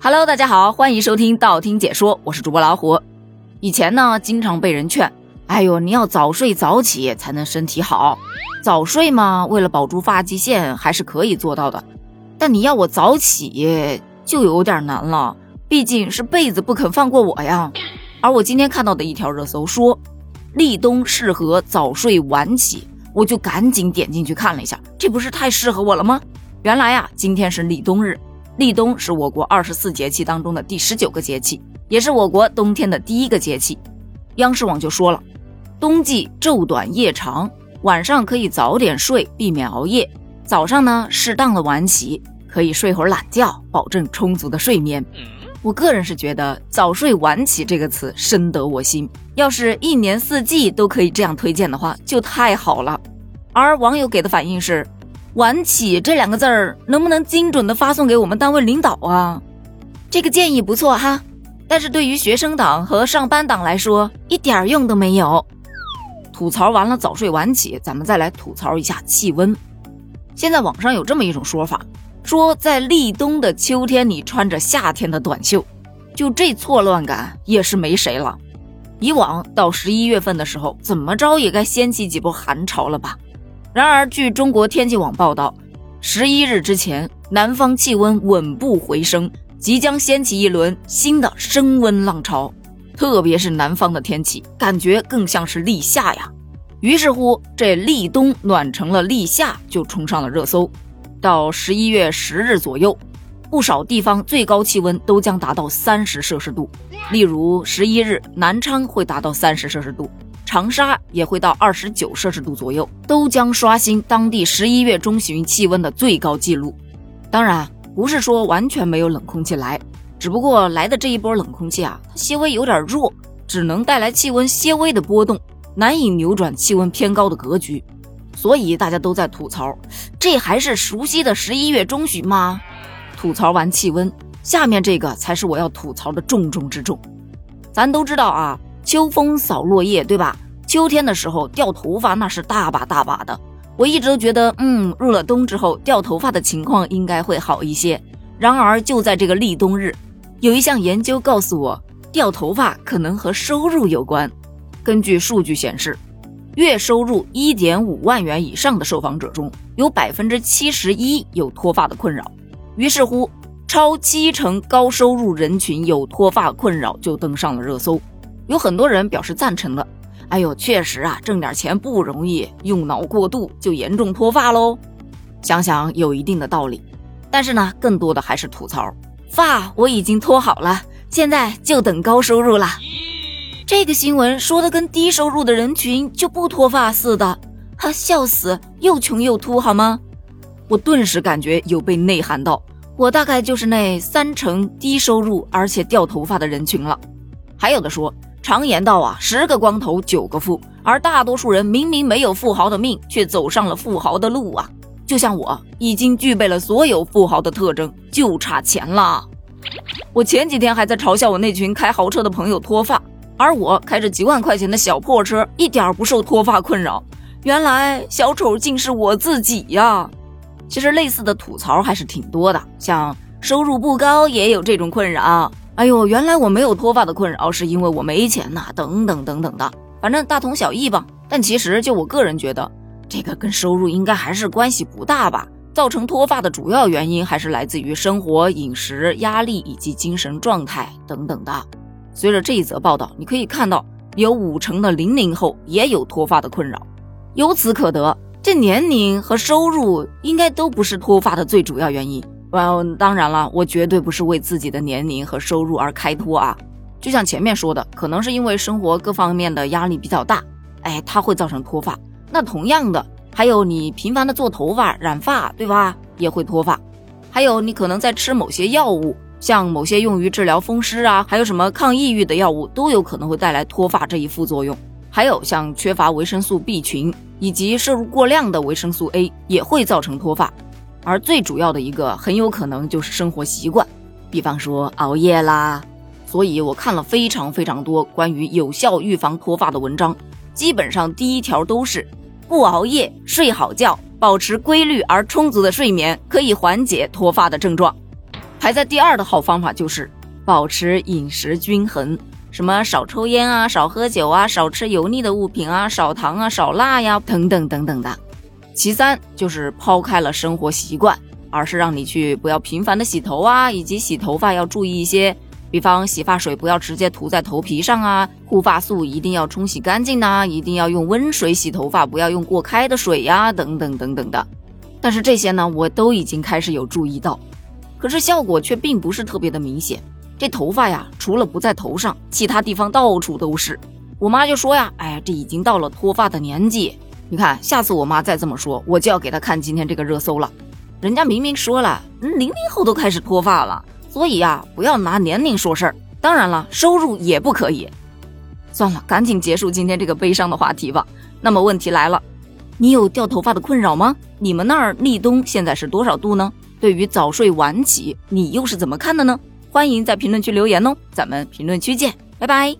Hello，大家好，欢迎收听道听解说，我是主播老虎。以前呢，经常被人劝，哎呦，你要早睡早起才能身体好。早睡嘛，为了保住发际线还是可以做到的。但你要我早起，就有点难了，毕竟是被子不肯放过我呀。而我今天看到的一条热搜说，立冬适合早睡晚起，我就赶紧点进去看了一下，这不是太适合我了吗？原来呀，今天是立冬日。立冬是我国二十四节气当中的第十九个节气，也是我国冬天的第一个节气。央视网就说了，冬季昼短夜长，晚上可以早点睡，避免熬夜；早上呢，适当的晚起，可以睡会儿懒觉，保证充足的睡眠。我个人是觉得“早睡晚起”这个词深得我心，要是一年四季都可以这样推荐的话，就太好了。而网友给的反应是。晚起这两个字儿能不能精准的发送给我们单位领导啊？这个建议不错哈，但是对于学生党和上班党来说一点用都没有。吐槽完了早睡晚起，咱们再来吐槽一下气温。现在网上有这么一种说法，说在立冬的秋天你穿着夏天的短袖，就这错乱感也是没谁了。以往到十一月份的时候，怎么着也该掀起几波寒潮了吧？然而，据中国天气网报道，十一日之前，南方气温稳步回升，即将掀起一轮新的升温浪潮。特别是南方的天气，感觉更像是立夏呀。于是乎，这立冬暖成了立夏，就冲上了热搜。到十一月十日左右，不少地方最高气温都将达到三十摄氏度。例如，十一日南昌会达到三十摄氏度。长沙也会到二十九摄氏度左右，都将刷新当地十一月中旬气温的最高纪录。当然，不是说完全没有冷空气来，只不过来的这一波冷空气啊，它些微有点弱，只能带来气温些微的波动，难以扭转气温偏高的格局。所以大家都在吐槽，这还是熟悉的十一月中旬吗？吐槽完气温，下面这个才是我要吐槽的重中之重。咱都知道啊。秋风扫落叶，对吧？秋天的时候掉头发那是大把大把的。我一直都觉得，嗯，入了冬之后掉头发的情况应该会好一些。然而就在这个立冬日，有一项研究告诉我，掉头发可能和收入有关。根据数据显示，月收入一点五万元以上的受访者中，有百分之七十一有脱发的困扰。于是乎，超七成高收入人群有脱发困扰就登上了热搜。有很多人表示赞成的，哎呦，确实啊，挣点钱不容易，用脑过度就严重脱发喽。想想有一定的道理，但是呢，更多的还是吐槽，发我已经脱好了，现在就等高收入了。这个新闻说的跟低收入的人群就不脱发似的，哈，笑死，又穷又秃好吗？我顿时感觉有被内涵到，我大概就是那三成低收入而且掉头发的人群了。还有的说。常言道啊，十个光头九个富，而大多数人明明没有富豪的命，却走上了富豪的路啊！就像我，已经具备了所有富豪的特征，就差钱了。我前几天还在嘲笑我那群开豪车的朋友脱发，而我开着几万块钱的小破车，一点不受脱发困扰。原来小丑竟是我自己呀！其实类似的吐槽还是挺多的，像收入不高也有这种困扰。哎呦，原来我没有脱发的困扰，是因为我没钱呐，等等等等的，反正大同小异吧。但其实就我个人觉得，这个跟收入应该还是关系不大吧。造成脱发的主要原因还是来自于生活、饮食、压力以及精神状态等等的。随着这一则报道，你可以看到有五成的零零后也有脱发的困扰。由此可得，这年龄和收入应该都不是脱发的最主要原因。哇，当然了，我绝对不是为自己的年龄和收入而开脱啊！就像前面说的，可能是因为生活各方面的压力比较大，哎，它会造成脱发。那同样的，还有你频繁的做头发、染发，对吧？也会脱发。还有你可能在吃某些药物，像某些用于治疗风湿啊，还有什么抗抑郁的药物，都有可能会带来脱发这一副作用。还有像缺乏维生素 B 群以及摄入过量的维生素 A，也会造成脱发。而最主要的一个很有可能就是生活习惯，比方说熬夜啦。所以我看了非常非常多关于有效预防脱发的文章，基本上第一条都是不熬夜、睡好觉，保持规律而充足的睡眠，可以缓解脱发的症状。排在第二的好方法就是保持饮食均衡，什么少抽烟啊，少喝酒啊，少吃油腻的物品啊，少糖啊，少辣呀，等等等等的。其三就是抛开了生活习惯，而是让你去不要频繁的洗头啊，以及洗头发要注意一些，比方洗发水不要直接涂在头皮上啊，护发素一定要冲洗干净呐，一定要用温水洗头发，不要用过开的水呀，等等等等的。但是这些呢，我都已经开始有注意到。可是效果却并不是特别的明显，这头发呀，除了不在头上，其他地方到处都是。我妈就说呀，哎，这已经到了脱发的年纪。你看，下次我妈再这么说，我就要给她看今天这个热搜了。人家明明说了，零零后都开始脱发了，所以呀，不要拿年龄说事儿。当然了，收入也不可以。算了，赶紧结束今天这个悲伤的话题吧。那么问题来了，你有掉头发的困扰吗？你们那儿立冬现在是多少度呢？对于早睡晚起，你又是怎么看的呢？欢迎在评论区留言哦，咱们评论区见，拜拜。